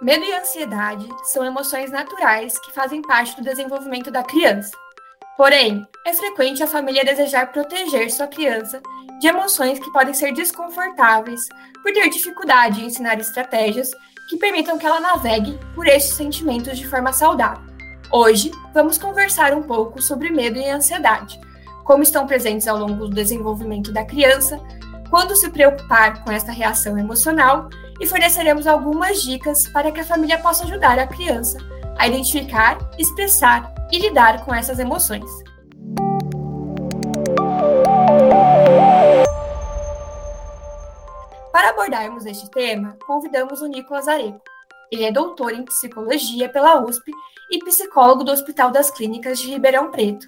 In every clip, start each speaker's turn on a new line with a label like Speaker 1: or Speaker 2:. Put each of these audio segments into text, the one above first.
Speaker 1: Medo e ansiedade são emoções naturais que fazem parte do desenvolvimento da criança. Porém, é frequente a família desejar proteger sua criança de emoções que podem ser desconfortáveis por ter dificuldade em ensinar estratégias que permitam que ela navegue por esses sentimentos de forma saudável. Hoje, vamos conversar um pouco sobre medo e ansiedade, como estão presentes ao longo do desenvolvimento da criança, quando se preocupar com esta reação emocional e forneceremos algumas dicas para que a família possa ajudar a criança a identificar, expressar e lidar com essas emoções. Para abordarmos este tema, convidamos o Nicolas Areco. Ele é doutor em psicologia pela USP e psicólogo do Hospital das Clínicas de Ribeirão Preto.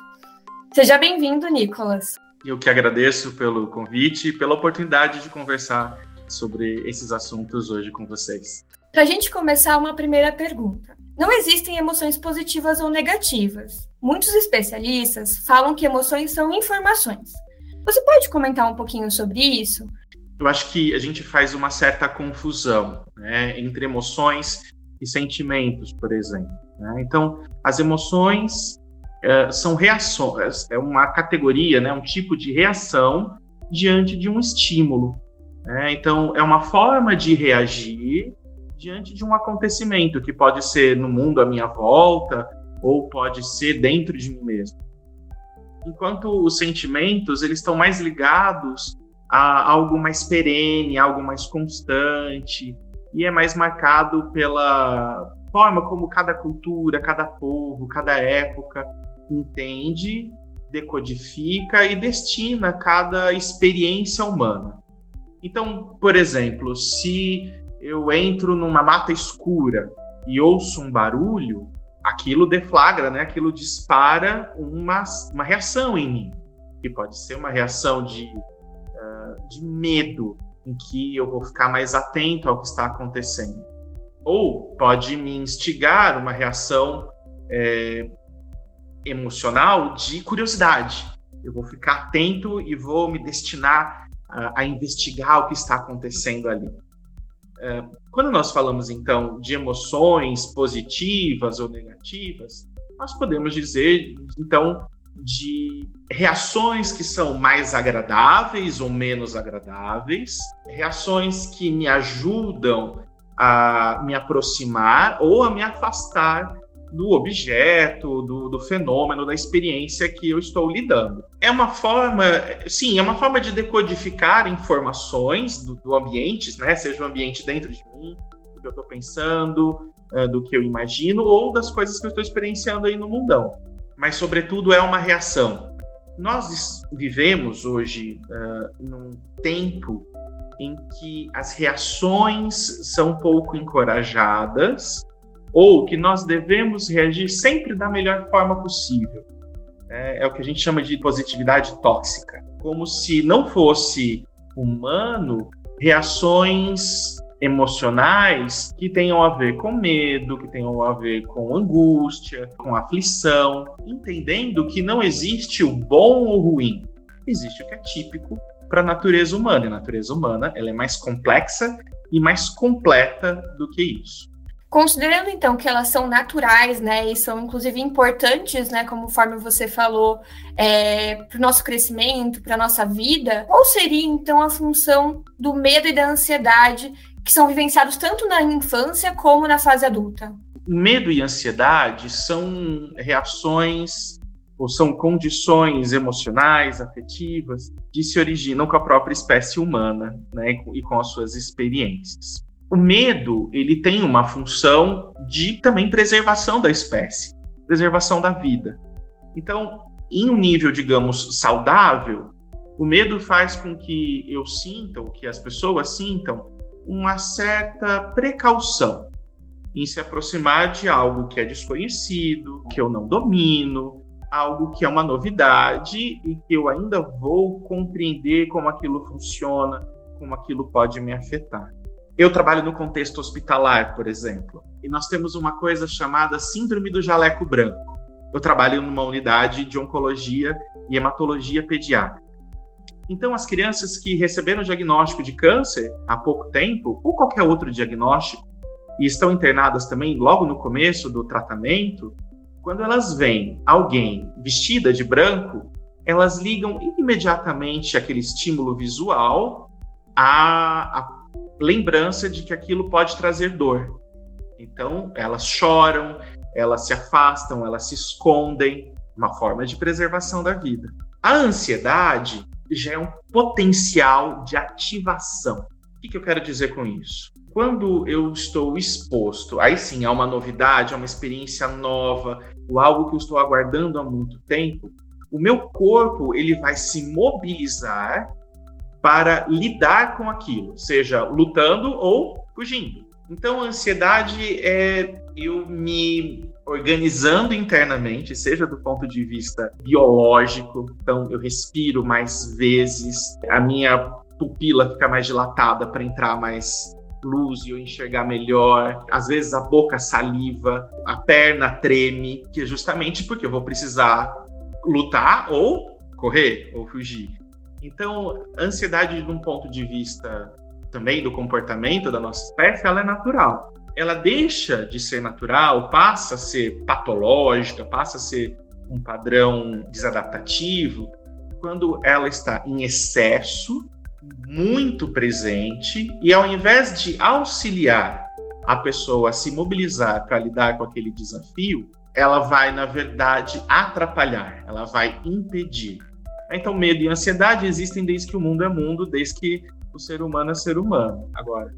Speaker 1: Seja bem-vindo, Nicolas.
Speaker 2: Eu que agradeço pelo convite e pela oportunidade de conversar sobre esses assuntos hoje com vocês.
Speaker 1: Para a gente começar, uma primeira pergunta. Não existem emoções positivas ou negativas. Muitos especialistas falam que emoções são informações. Você pode comentar um pouquinho sobre isso?
Speaker 2: Eu acho que a gente faz uma certa confusão né, entre emoções e sentimentos, por exemplo. Né? Então, as emoções é, são reações, é uma categoria, né, um tipo de reação diante de um estímulo. Né? Então, é uma forma de reagir diante de um acontecimento que pode ser no mundo à minha volta ou pode ser dentro de mim mesmo. Enquanto os sentimentos eles estão mais ligados a algo mais perene, algo mais constante e é mais marcado pela forma como cada cultura, cada povo, cada época entende, decodifica e destina cada experiência humana. Então, por exemplo, se eu entro numa mata escura e ouço um barulho, aquilo deflagra, né? Aquilo dispara uma, uma reação em mim, que pode ser uma reação de, uh, de medo, em que eu vou ficar mais atento ao que está acontecendo. Ou pode me instigar uma reação é, emocional de curiosidade. Eu vou ficar atento e vou me destinar a, investigar o que está acontecendo ali. É, quando nós falamos então de emoções positivas ou negativas, nós podemos dizer então de reações que são mais agradáveis ou menos agradáveis, reações que me ajudam a me aproximar ou a me afastar do objeto, do, do, fenômeno, da experiência que eu estou lidando. É uma forma, sim, é uma forma de decodificar informações do, do ambiente, né? Seja o ambiente dentro de mim, do que eu estou pensando, uh, do que eu imagino, ou das coisas que eu estou experienciando aí no mundão. Mas, sobretudo, é uma reação. Nós vivemos hoje uh, num tempo em que as reações são pouco encorajadas ou que nós devemos reagir sempre da melhor forma possível. É, é, o que a gente chama de positividade tóxica. Como se não fosse humano reações emocionais que tenham a ver com medo, que tenham a ver com angústia, com aflição, entendendo que não existe o bom ou o ruim, existe o que é típico para a natureza humana. E a natureza humana ela é mais complexa e mais completa do que isso.
Speaker 1: Considerando então que elas são naturais, né, e são inclusive importantes, né, conforme você falou, é, para o nosso crescimento, para a nossa vida, qual seria então a função do medo e da ansiedade que são vivenciados tanto na infância como na fase adulta?
Speaker 2: Medo e ansiedade são reações ou são condições emocionais, afetivas, que se originam com a própria espécie humana, né, e com as suas experiências o medo ele tem uma função de também preservação da espécie, preservação da vida. Então, em um nível, digamos, saudável, o medo faz com que eu sinta, ou que as pessoas sintam, uma certa precaução em se aproximar de algo que é desconhecido, que eu não domino, algo que é uma novidade e que eu ainda vou compreender como aquilo funciona, como aquilo pode me afetar. Eu trabalho no contexto hospitalar, por exemplo, e nós temos uma coisa chamada Síndrome do Jaleco Branco. Eu trabalho numa unidade de oncologia e hematologia pediátrica. Então, as crianças que receberam o diagnóstico de câncer há pouco tempo, ou qualquer outro diagnóstico, e estão internadas também logo no começo do tratamento, quando elas veem alguém vestida de branco, elas ligam imediatamente aquele estímulo visual à, à lembrança de que aquilo pode trazer dor. Então, elas choram, elas se afastam, elas se escondem, uma forma de preservação da vida. A ansiedade já é um potencial de ativação. O que, eu quero dizer com isso? Quando eu estou exposto, aí sim, a uma novidade, a uma experiência nova, ou algo que eu estou aguardando há muito tempo, o meu corpo ele vai se mobilizar para lidar com aquilo, seja lutando ou fugindo. Então, a ansiedade é eu me organizando internamente, seja do ponto de vista biológico, então eu respiro mais vezes, a minha pupila fica mais dilatada para entrar mais luz e eu enxergar melhor. Às vezes a boca saliva, a perna treme, que é justamente porque eu vou precisar lutar ou correr ou fugir. Então, ansiedade de um ponto de vista também do comportamento da nossa espécie, ela é natural. Ela deixa de ser natural, passa a ser patológica, passa a ser um padrão desadaptativo, quando ela está em excesso, muito presente, e ao invés de auxiliar a pessoa a se mobilizar para lidar com aquele desafio, ela vai, na verdade, atrapalhar, ela vai impedir. Então, medo e ansiedade existem desde que o mundo é mundo, desde que o ser humano é ser humano. Agora,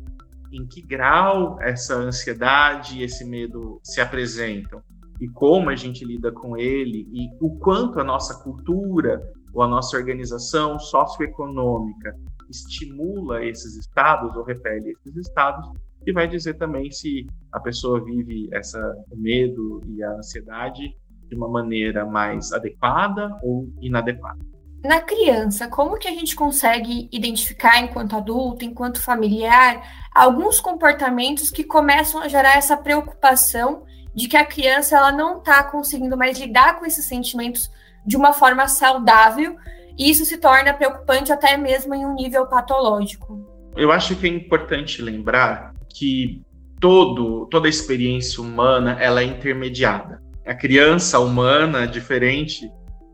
Speaker 2: em que grau essa ansiedade e esse medo se apresentam e como a gente lida com ele e o quanto a nossa cultura ou a nossa organização socioeconômica estimula esses estados ou repele esses estados e vai dizer também se a pessoa vive essa o medo e a ansiedade de uma maneira mais adequada ou inadequada.
Speaker 1: Na criança, como que a gente consegue identificar enquanto adulto, enquanto familiar, alguns comportamentos que começam a gerar essa preocupação de que a criança ela não está conseguindo mais lidar com esses sentimentos de uma forma saudável e isso se torna preocupante até mesmo em um nível patológico.
Speaker 2: Eu acho que é importante lembrar que todo, toda experiência humana ela é intermediada. A criança humana, diferente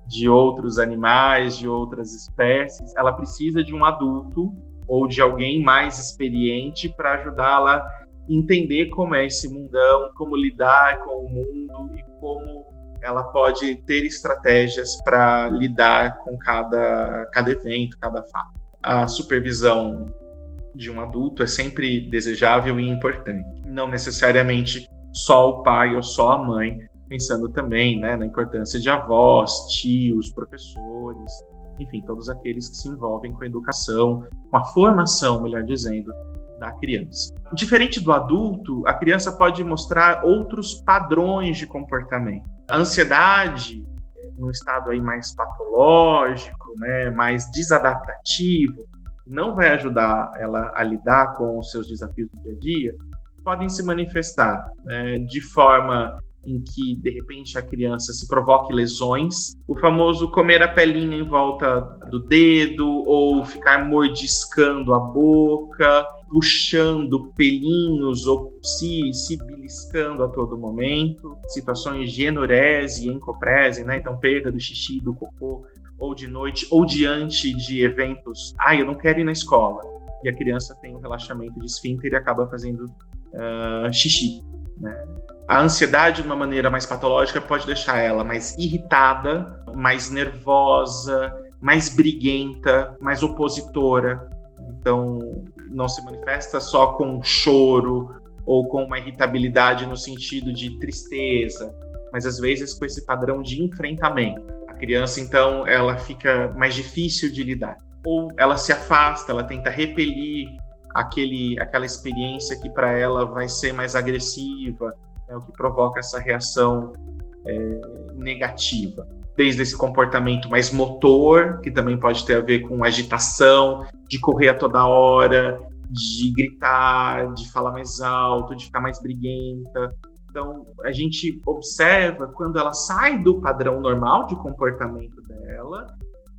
Speaker 2: de outros animais, de outras espécies, ela precisa de um adulto ou de alguém mais experiente para ajudá-la a entender como é esse mundão, como lidar com o mundo e como ela pode ter estratégias para lidar com cada, cada evento, cada fato. A supervisão de um adulto é sempre desejável e importante. Não necessariamente só o pai ou só a mãe pensando também né, na importância de avós, tios, professores, enfim, todos aqueles que se envolvem com a educação, com a formação, melhor dizendo, da criança. Diferente do adulto, a criança pode mostrar outros padrões de comportamento. A ansiedade, num estado aí mais patológico, né, mais desadaptativo, não vai ajudar ela a lidar com os seus desafios do dia a dia, podem se manifestar né, de forma em que de repente a criança se provoque lesões, o famoso comer a pelinha em volta do dedo ou ficar mordiscando a boca, puxando pelinhos ou se, se beliscando a todo momento, situações de enurese e encoprese, né? Então perda do xixi, do cocô, ou de noite, ou diante de eventos, ah, eu não quero ir na escola, e a criança tem um relaxamento de esfíncter e acaba fazendo uh, xixi, né? A ansiedade, de uma maneira mais patológica, pode deixar ela mais irritada, mais nervosa, mais briguenta, mais opositora. Então, não se manifesta só com choro ou com uma irritabilidade no sentido de tristeza, mas às vezes com esse padrão de enfrentamento. A criança, então, ela fica mais difícil de lidar. Ou ela se afasta, ela tenta repelir aquele, aquela experiência que para ela vai ser mais agressiva, é o que provoca essa reação é, negativa. Desde esse comportamento mais motor, que também pode ter a ver com agitação, de correr a toda hora, de gritar, de falar mais alto, de ficar mais briguenta. Então, a gente observa quando ela sai do padrão normal de comportamento dela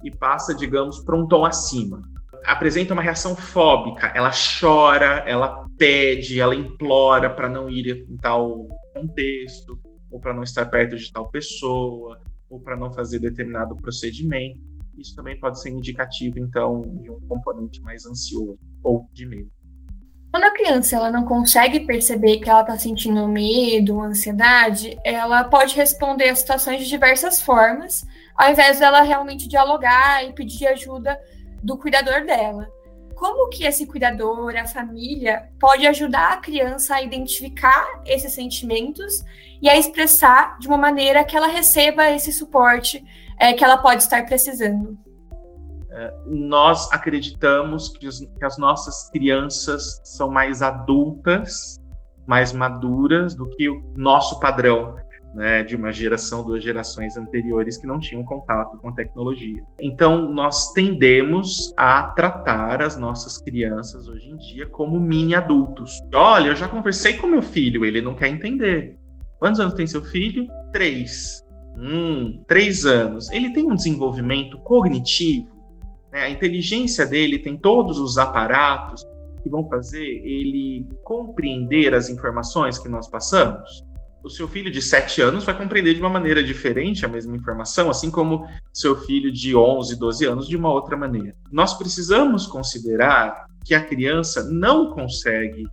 Speaker 2: e passa, digamos, para um tom acima. Apresenta uma reação fóbica, ela chora, ela pede, ela implora para não ir em tal contexto, ou para não estar perto de tal pessoa, ou para não fazer determinado procedimento. Isso também pode ser indicativo, então, de um componente mais ansioso ou de medo.
Speaker 1: Quando a criança ela não consegue perceber que ela está sentindo medo, ansiedade, ela pode responder a situações de diversas formas, ao invés dela realmente dialogar e pedir ajuda do cuidador dela. Como que esse cuidador, a família, pode ajudar a criança a identificar esses sentimentos e a expressar de uma maneira que ela receba esse suporte é, que ela pode estar precisando?
Speaker 2: É, nós acreditamos que, os, que as nossas crianças são mais adultas, mais maduras do que o nosso padrão né, de uma geração, duas gerações anteriores que não tinham contato com tecnologia. Então, nós tendemos a tratar as nossas crianças hoje em dia como mini adultos. Olha, eu já conversei com meu filho, ele não quer entender. Quantos anos tem seu filho? Três. Hum, três anos. Ele tem um desenvolvimento cognitivo. Né? A inteligência dele tem todos os aparatos que vão fazer ele compreender as informações que nós passamos o seu filho de 7 anos vai compreender de uma maneira diferente a mesma informação, assim como seu filho de 11, 12 anos de uma outra maneira. Nós precisamos considerar que a criança não consegue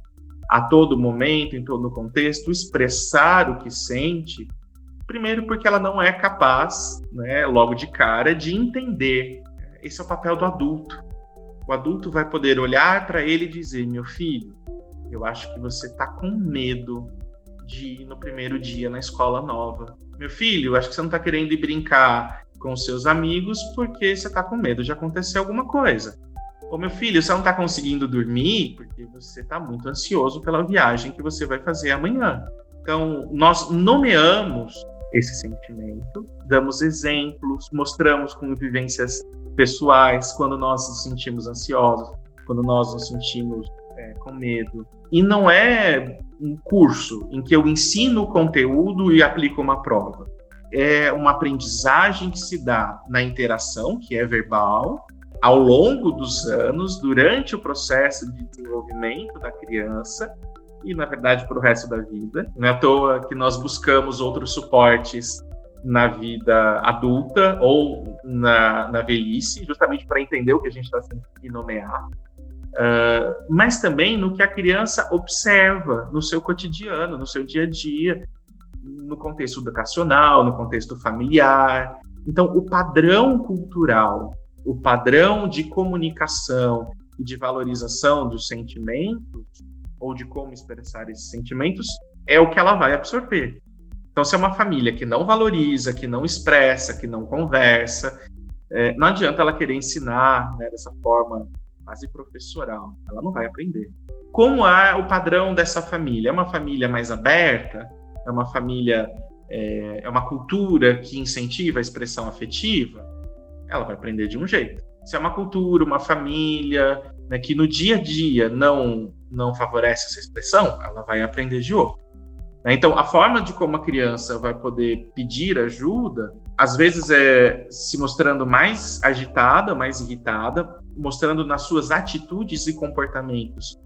Speaker 2: a todo momento, em todo contexto, expressar o que sente, primeiro porque ela não é capaz, né, logo de cara, de entender. Esse é o papel do adulto. O adulto vai poder olhar para ele e dizer: meu filho, eu acho que você está com medo de ir no primeiro dia na escola nova. Meu filho, acho que você não está querendo ir brincar com seus amigos porque você está com medo de acontecer alguma coisa. Ô meu filho, você não está conseguindo dormir porque você está muito ansioso pela viagem que você vai fazer amanhã. Então, nós nomeamos esse sentimento, damos exemplos, mostramos com vivências pessoais quando nós nos sentimos ansiosos, quando nós nos sentimos é, com medo. E não é um curso em que eu ensino o conteúdo e aplico uma prova. É uma aprendizagem que se dá na interação, que é verbal, ao longo dos anos, durante o processo de desenvolvimento da criança e, na verdade, para o resto da vida. Não é à toa que nós buscamos outros suportes na vida adulta ou na, na velhice, justamente para entender o que a gente está sendo que nomear. Uh, mas também no que a criança observa no seu cotidiano, no seu dia a dia, no contexto educacional, no contexto familiar. Então, o padrão cultural, o padrão de comunicação e de valorização dos sentimentos, ou de como expressar esses sentimentos, é o que ela vai absorver. Então, se é uma família que não valoriza, que não expressa, que não conversa, é, não adianta ela querer ensinar né, dessa forma quase professoral, ela não vai aprender. Como é o padrão dessa família? É uma família mais aberta? É uma família, é, é uma cultura que incentiva a expressão afetiva? Ela vai aprender de um jeito. Se é uma cultura, uma família né, que no dia a dia não, não favorece essa expressão, ela vai aprender de outro. Né? Então, a forma de como a criança vai poder pedir ajuda, às vezes é se mostrando mais agitada, mais irritada, mostrando nas suas atitudes e comportamentos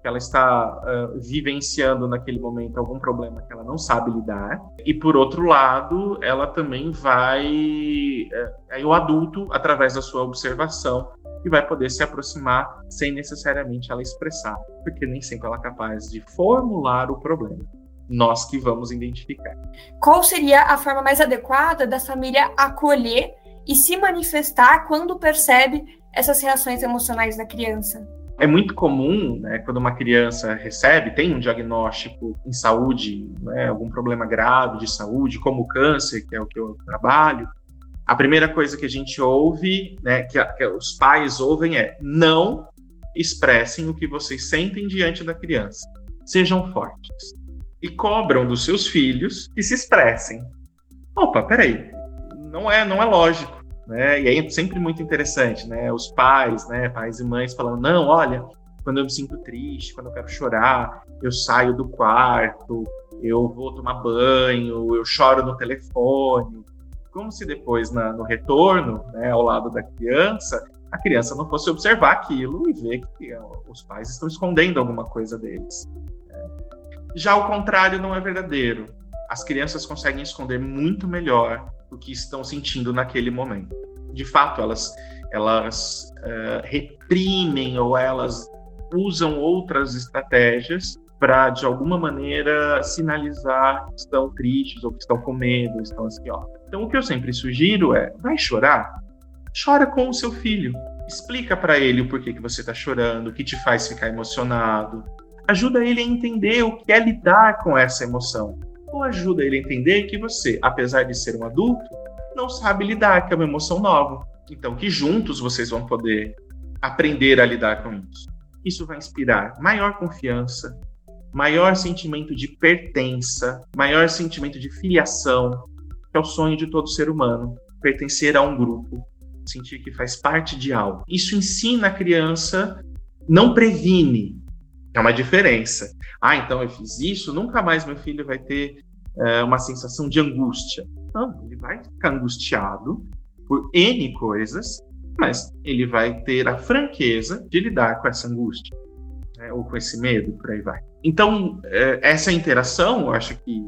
Speaker 2: que ela está uh, vivenciando naquele momento algum problema que ela não sabe lidar. E por outro lado, ela também vai, uh, o adulto, através da sua observação, que vai poder se aproximar sem necessariamente ela expressar, porque nem sempre ela é capaz de formular o problema. Nós que vamos identificar.
Speaker 1: Qual seria a forma mais adequada da família acolher e se manifestar quando percebe essas reações emocionais da criança?
Speaker 2: É muito comum, né, quando uma criança recebe, tem um diagnóstico em saúde, né, algum problema grave de saúde, como câncer, que é o que eu trabalho, a primeira coisa que a gente ouve, né, que, que os pais ouvem é não expressem o que vocês sentem diante da criança. Sejam fortes. E cobram dos seus filhos que se expressem. Opa, peraí. Não é, não é lógico né? E aí é sempre muito interessante, né? Os pais, né? Pais e mães falando, não, olha, quando eu me sinto triste, quando eu quero chorar, eu saio do quarto, eu vou tomar banho, eu choro no telefone. Como se depois, na, no retorno, né, ao lado da criança, a criança não fosse observar aquilo e ver que os pais estão escondendo alguma coisa deles. Já o contrário não é verdadeiro. As crianças conseguem esconder muito melhor o que estão sentindo naquele momento. De fato, elas, elas uh, reprimem ou elas usam outras estratégias para, de alguma maneira, sinalizar que estão tristes ou que estão com medo, estão ansiosos. Então, o que eu sempre sugiro é: vai chorar? Chora com o seu filho. Explica para ele o porquê que você está chorando, o que te faz ficar emocionado. Ajuda ele a entender o que é lidar com essa emoção. Ou ajuda ele a entender que você, apesar de ser um adulto, não sabe lidar, que é uma emoção nova. Então, que juntos vocês vão poder aprender a lidar com isso. Isso vai inspirar maior confiança, maior sentimento de pertença, maior sentimento de filiação, que é o sonho de todo ser humano, pertencer a um grupo, sentir que faz parte de algo. Isso ensina a criança, não previne. É uma diferença. Ah, então eu fiz isso, nunca mais meu filho vai ter é, uma sensação de angústia. Não, ele vai ficar angustiado por N coisas, mas ele vai ter a franqueza de lidar com essa angústia, né, ou com esse medo, por aí vai. Então, é, essa interação, eu acho que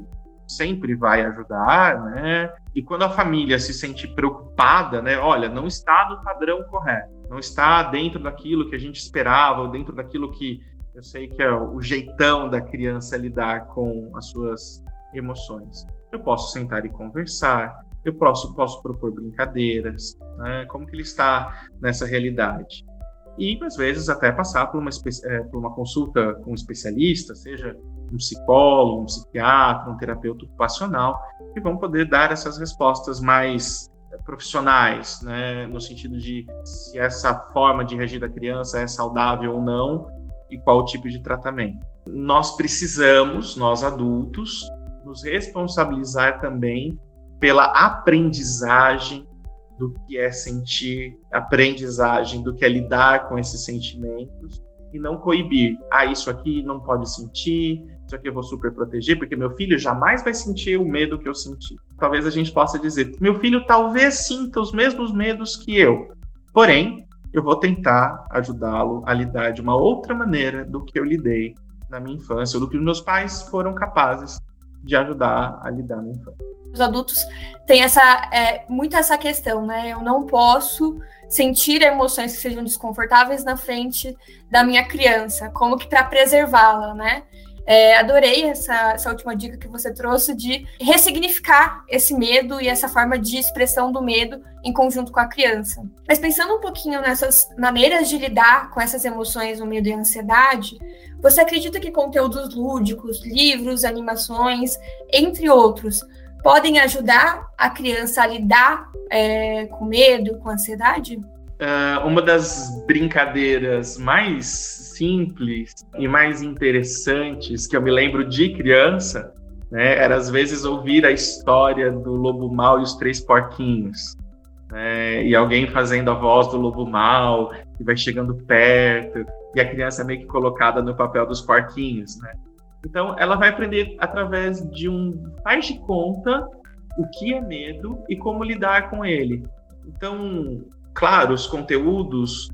Speaker 2: sempre vai ajudar, né? E quando a família se sente preocupada, né? Olha, não está no padrão correto, não está dentro daquilo que a gente esperava, ou dentro daquilo que eu sei que é o jeitão da criança lidar com as suas emoções. Eu posso sentar e conversar, eu posso, posso propor brincadeiras, né? como que ele está nessa realidade e às vezes até passar por uma, é, por uma consulta com um especialista, seja um psicólogo, um psiquiatra, um terapeuta ocupacional, que vão poder dar essas respostas mais é, profissionais, né, no sentido de se essa forma de reagir da criança é saudável ou não e qual tipo de tratamento. Nós precisamos, nós adultos, nos responsabilizar também pela aprendizagem do que é sentir, aprendizagem do que é lidar com esses sentimentos e não coibir. Ah, isso aqui não pode sentir, isso aqui eu vou super proteger, porque meu filho jamais vai sentir o medo que eu senti. Talvez a gente possa dizer, meu filho talvez sinta os mesmos medos que eu, porém, eu vou tentar ajudá-lo a lidar de uma outra maneira do que eu lidei na minha infância, ou do que meus pais foram capazes de ajudar a lidar na infância
Speaker 1: os adultos têm essa, é, muito essa questão, né? Eu não posso sentir emoções que sejam desconfortáveis na frente da minha criança, como que para preservá-la, né? É, adorei essa, essa última dica que você trouxe de ressignificar esse medo e essa forma de expressão do medo em conjunto com a criança. Mas pensando um pouquinho nessas maneiras de lidar com essas emoções, o medo e a ansiedade, você acredita que conteúdos lúdicos, livros, animações, entre outros, podem ajudar a criança a lidar é, com medo, com ansiedade?
Speaker 2: Uh, uma das brincadeiras mais simples e mais interessantes que eu me lembro de criança né, era às vezes ouvir a história do lobo mau e os três porquinhos. Né, e alguém fazendo a voz do lobo mau e vai chegando perto e a criança é meio que colocada no papel dos porquinhos, né? Então, ela vai aprender através de um faz de conta o que é medo e como lidar com ele. Então, claro, os conteúdos,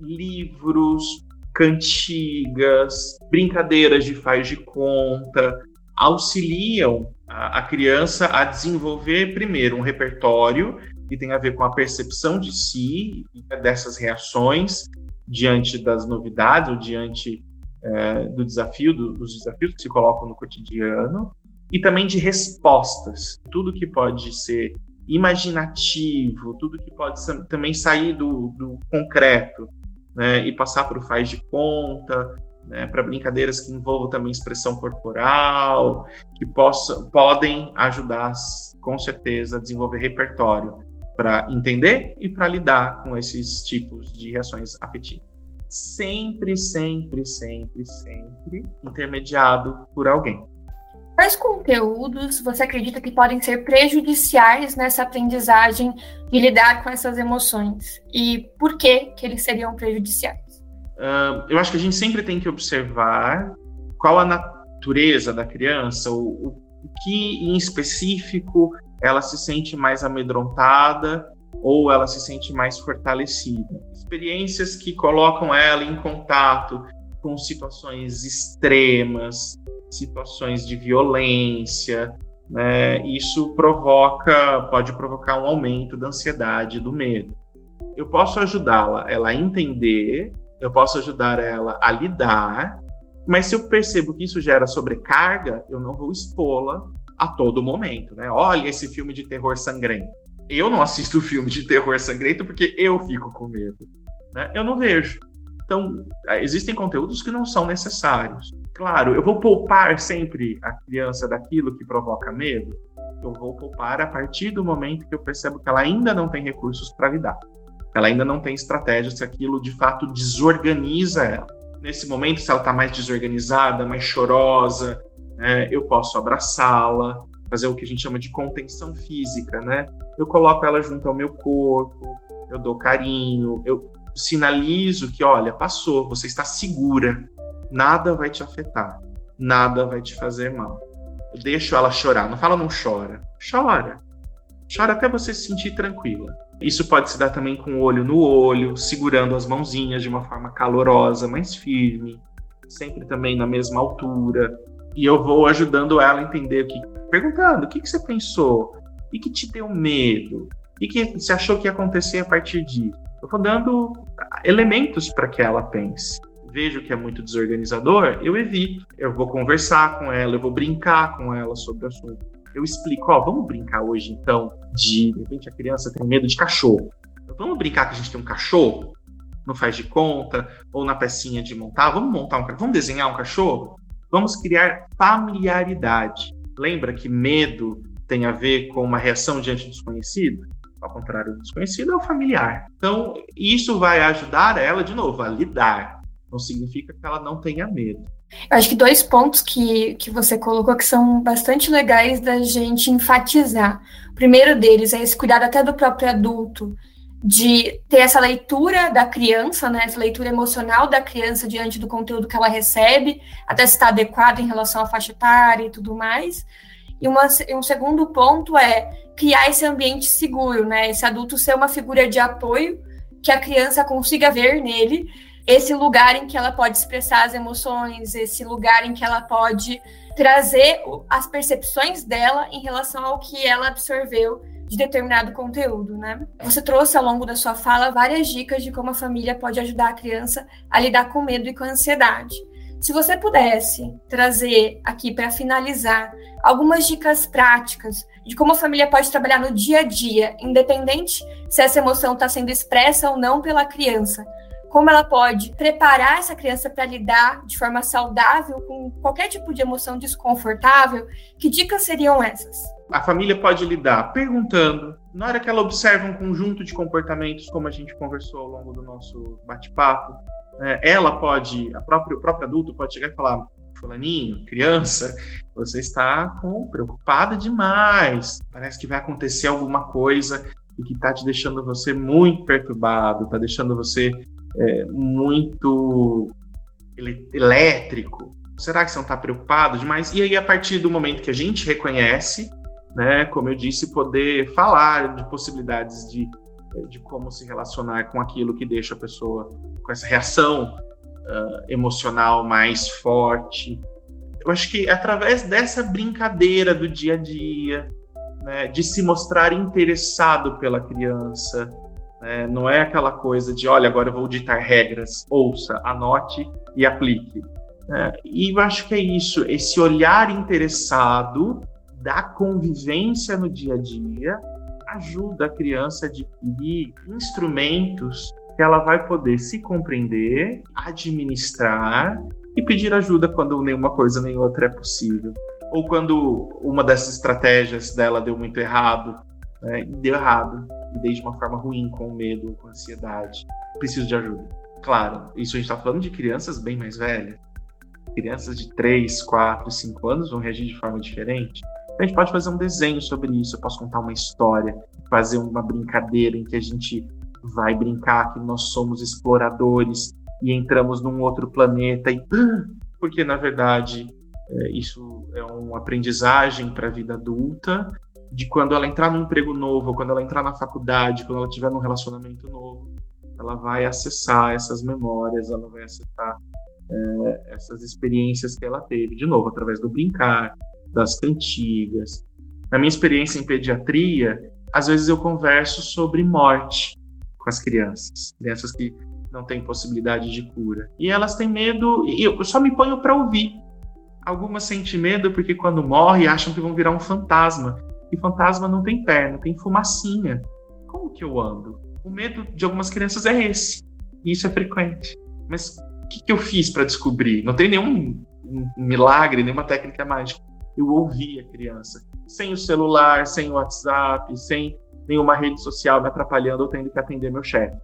Speaker 2: livros, cantigas, brincadeiras de faz de conta, auxiliam a, a criança a desenvolver, primeiro, um repertório que tem a ver com a percepção de si, dessas reações diante das novidades ou diante é, do desafio, do, dos desafios que se colocam no cotidiano, e também de respostas. Tudo que pode ser imaginativo, tudo que pode também sair do, do concreto né, e passar para o faz de conta, né, para brincadeiras que envolvam também expressão corporal, que possa, podem ajudar, com certeza, a desenvolver repertório para entender e para lidar com esses tipos de reações afetivas sempre, sempre, sempre, sempre intermediado por alguém.
Speaker 1: Quais conteúdos você acredita que podem ser prejudiciais nessa aprendizagem de lidar com essas emoções? E por que, que eles seriam prejudiciais?
Speaker 2: Uh, eu acho que a gente sempre tem que observar qual a natureza da criança, o, o que em específico ela se sente mais amedrontada ou ela se sente mais fortalecida. Experiências que colocam ela em contato com situações extremas, situações de violência, né? Isso provoca, pode provocar um aumento da ansiedade, do medo. Eu posso ajudá-la, ela a entender, eu posso ajudar ela a lidar, mas se eu percebo que isso gera sobrecarga, eu não vou expô-la a todo momento, né? Olha esse filme de terror sangrento. Eu não assisto filme de terror sangrento porque eu fico com medo. Né? Eu não vejo. Então, existem conteúdos que não são necessários. Claro, eu vou poupar sempre a criança daquilo que provoca medo. Eu vou poupar a partir do momento que eu percebo que ela ainda não tem recursos para lidar. Ela ainda não tem estratégia se aquilo de fato desorganiza ela. Nesse momento, se ela está mais desorganizada, mais chorosa, né, eu posso abraçá-la, fazer o que a gente chama de contenção física, né? Eu coloco ela junto ao meu corpo, eu dou carinho, eu sinalizo que, olha, passou, você está segura, nada vai te afetar, nada vai te fazer mal. Eu deixo ela chorar, não fala não chora, chora. Chora até você se sentir tranquila. Isso pode se dar também com o olho no olho, segurando as mãozinhas de uma forma calorosa, mais firme, sempre também na mesma altura. E eu vou ajudando ela a entender o que. Perguntando: o que, que você pensou? E que te deu medo? E que você achou que ia acontecer a partir disso? Eu vou dando elementos para que ela pense. Vejo que é muito desorganizador, eu evito. Eu vou conversar com ela, eu vou brincar com ela sobre o assunto. Eu explico, ó, vamos brincar hoje então de, de repente a criança tem medo de cachorro. Então, vamos brincar que a gente tem um cachorro? Não faz de conta, ou na pecinha de montar, vamos montar um vamos desenhar um cachorro? Vamos criar familiaridade. Lembra que medo tem a ver com uma reação diante do desconhecido? Ao contrário do desconhecido, é o familiar. Então, isso vai ajudar ela, de novo, a lidar. Não significa que ela não tenha medo.
Speaker 1: Acho que dois pontos que, que você colocou que são bastante legais da gente enfatizar. O primeiro deles é esse cuidado até do próprio adulto, de ter essa leitura da criança, né, essa leitura emocional da criança diante do conteúdo que ela recebe, até se está adequado em relação à faixa etária e tudo mais. E uma, um segundo ponto é criar esse ambiente seguro, né? Esse adulto ser uma figura de apoio que a criança consiga ver nele esse lugar em que ela pode expressar as emoções, esse lugar em que ela pode trazer as percepções dela em relação ao que ela absorveu de determinado conteúdo, né? Você trouxe ao longo da sua fala várias dicas de como a família pode ajudar a criança a lidar com medo e com ansiedade. Se você pudesse trazer aqui para finalizar algumas dicas práticas de como a família pode trabalhar no dia a dia, independente se essa emoção está sendo expressa ou não pela criança, como ela pode preparar essa criança para lidar de forma saudável com qualquer tipo de emoção desconfortável, que dicas seriam essas?
Speaker 2: A família pode lidar perguntando, na hora que ela observa um conjunto de comportamentos, como a gente conversou ao longo do nosso bate-papo, né, ela pode, a própria, o próprio adulto pode chegar e falar: Fulaninho, criança, você está com, preocupada demais. Parece que vai acontecer alguma coisa e que está te deixando você muito perturbado, está deixando você é, muito elétrico. Será que você não está preocupado demais? E aí, a partir do momento que a gente reconhece, né, como eu disse, poder falar de possibilidades de de como se relacionar com aquilo que deixa a pessoa com essa reação uh, emocional mais forte. Eu acho que através dessa brincadeira do dia a dia, né, de se mostrar interessado pela criança, né, não é aquela coisa de, olha, agora eu vou ditar regras, ouça, anote e aplique. Né? E eu acho que é isso, esse olhar interessado da convivência no dia a dia ajuda a criança a adquirir instrumentos que ela vai poder se compreender, administrar e pedir ajuda quando nenhuma coisa nem outra é possível. Ou quando uma dessas estratégias dela deu muito errado, né, deu errado, e dei de uma forma ruim, com medo, com ansiedade. Preciso de ajuda. Claro, isso a gente está falando de crianças bem mais velhas. Crianças de 3, 4, 5 anos vão reagir de forma diferente. A gente pode fazer um desenho sobre isso, eu posso contar uma história, fazer uma brincadeira em que a gente vai brincar que nós somos exploradores e entramos num outro planeta e porque na verdade é, isso é uma aprendizagem para a vida adulta de quando ela entrar num emprego novo, quando ela entrar na faculdade, quando ela tiver num relacionamento novo, ela vai acessar essas memórias, ela vai acessar é, essas experiências que ela teve, de novo, através do brincar, das cantigas. Na minha experiência em pediatria, às vezes eu converso sobre morte com as crianças, crianças que não têm possibilidade de cura. E elas têm medo, e eu só me ponho para ouvir. Algumas sentem medo porque quando morre acham que vão virar um fantasma. E fantasma não tem perna, tem fumacinha. Como que eu ando? O medo de algumas crianças é esse. E isso é frequente. Mas o que, que eu fiz para descobrir? Não tem nenhum milagre, nenhuma técnica mágica. Eu ouvi a criança. Sem o celular, sem o WhatsApp, sem nenhuma rede social me atrapalhando, eu tendo que atender meu chefe.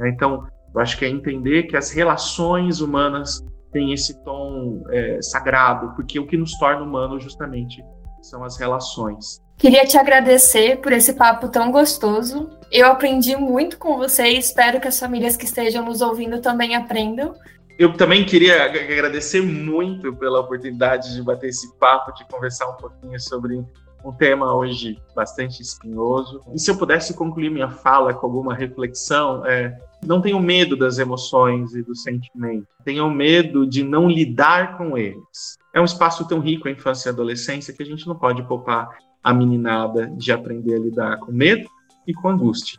Speaker 2: Então, eu acho que é entender que as relações humanas têm esse tom é, sagrado, porque o que nos torna humano justamente são as relações.
Speaker 1: Queria te agradecer por esse papo tão gostoso. Eu aprendi muito com você e espero que as famílias que estejam nos ouvindo também aprendam.
Speaker 2: Eu também queria agradecer muito pela oportunidade de bater esse papo, de conversar um pouquinho sobre um tema hoje bastante espinhoso. E se eu pudesse concluir minha fala com alguma reflexão, é, não tenham medo das emoções e dos sentimentos. Tenham medo de não lidar com eles. É um espaço tão rico a infância e a adolescência que a gente não pode poupar a meninada de aprender a lidar com medo e com angústia.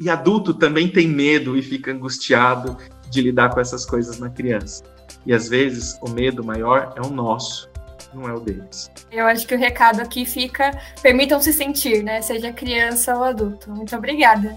Speaker 2: E adulto também tem medo e fica angustiado de lidar com essas coisas na criança. E às vezes o medo maior é o nosso, não é o deles.
Speaker 1: Eu acho que o recado aqui fica: permitam-se sentir, né? Seja criança ou adulto. Muito obrigada.